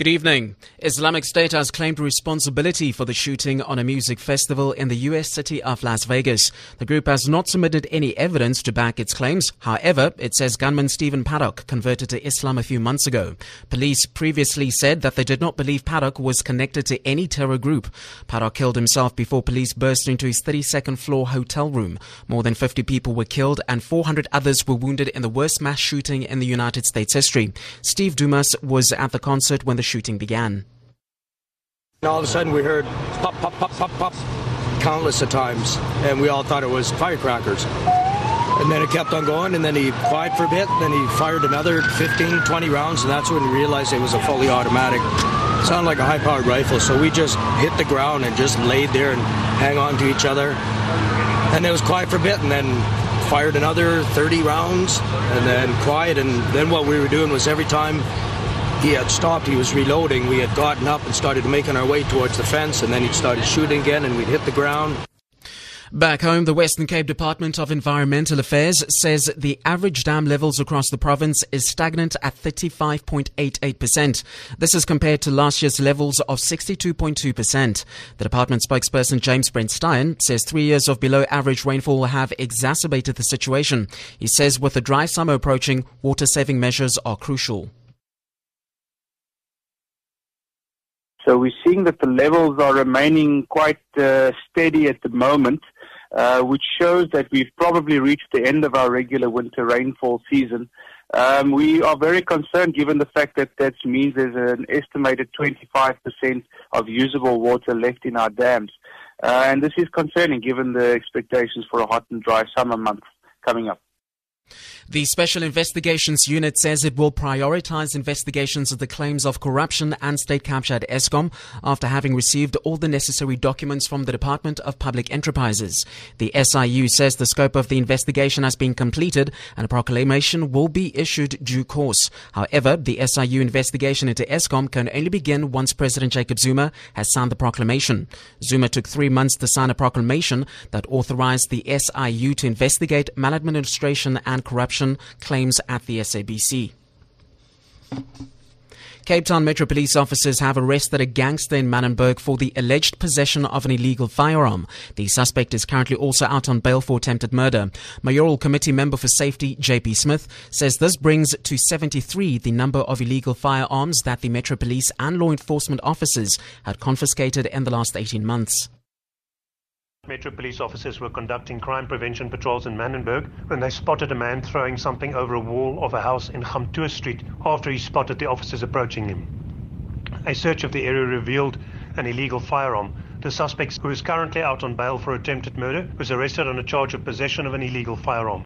Good evening. Islamic State has claimed responsibility for the shooting on a music festival in the U.S. city of Las Vegas. The group has not submitted any evidence to back its claims. However, it says gunman Stephen Paddock converted to Islam a few months ago. Police previously said that they did not believe Paddock was connected to any terror group. Paddock killed himself before police burst into his 32nd floor hotel room. More than 50 people were killed and 400 others were wounded in the worst mass shooting in the United States history. Steve Dumas was at the concert when the shooting began. And all of a sudden we heard pop, pop, pop, pop, pop, countless of times, and we all thought it was firecrackers. And then it kept on going, and then he fired for a bit, then he fired another 15, 20 rounds, and that's when we realized it was a fully automatic. It sounded like a high powered rifle, so we just hit the ground and just laid there and hang on to each other. And it was quiet for a bit, and then fired another 30 rounds, and then quiet, and then what we were doing was every time he had stopped, he was reloading. We had gotten up and started making our way towards the fence, and then he started shooting again, and we'd hit the ground. Back home, the Western Cape Department of Environmental Affairs says the average dam levels across the province is stagnant at 35.88%. This is compared to last year's levels of 62.2%. The department spokesperson James Brent Styan says three years of below average rainfall have exacerbated the situation. He says with the dry summer approaching, water saving measures are crucial. So we're seeing that the levels are remaining quite uh, steady at the moment, uh, which shows that we've probably reached the end of our regular winter rainfall season. Um, we are very concerned given the fact that that means there's an estimated 25% of usable water left in our dams. Uh, and this is concerning given the expectations for a hot and dry summer month coming up. The Special Investigations Unit says it will prioritize investigations of the claims of corruption and state capture at Eskom after having received all the necessary documents from the Department of Public Enterprises. The SIU says the scope of the investigation has been completed and a proclamation will be issued due course. However, the SIU investigation into Eskom can only begin once President Jacob Zuma has signed the proclamation. Zuma took three months to sign a proclamation that authorized the SIU to investigate maladministration and corruption claims at the SABC. Cape Town Metro Police officers have arrested a gangster in Manenberg for the alleged possession of an illegal firearm. The suspect is currently also out on bail for attempted murder. Mayoral Committee member for Safety, JP Smith, says this brings to 73 the number of illegal firearms that the Metro Police and law enforcement officers had confiscated in the last 18 months. Metro police officers were conducting crime prevention patrols in Manenberg when they spotted a man throwing something over a wall of a house in Gamtoe Street after he spotted the officers approaching him. A search of the area revealed an illegal firearm. The suspect, who is currently out on bail for attempted murder, was arrested on a charge of possession of an illegal firearm.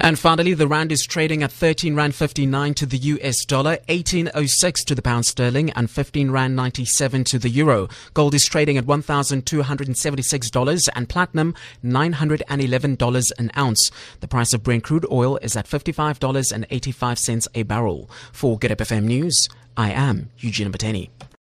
And finally, the rand is trading at 13 rand 59 to the US dollar, 1806 to the pound sterling, and 15 rand 97 to the euro. Gold is trading at $1,276 and platinum $911 an ounce. The price of Brent crude oil is at $55.85 a barrel. For Good FM News, I am Eugene Bateni.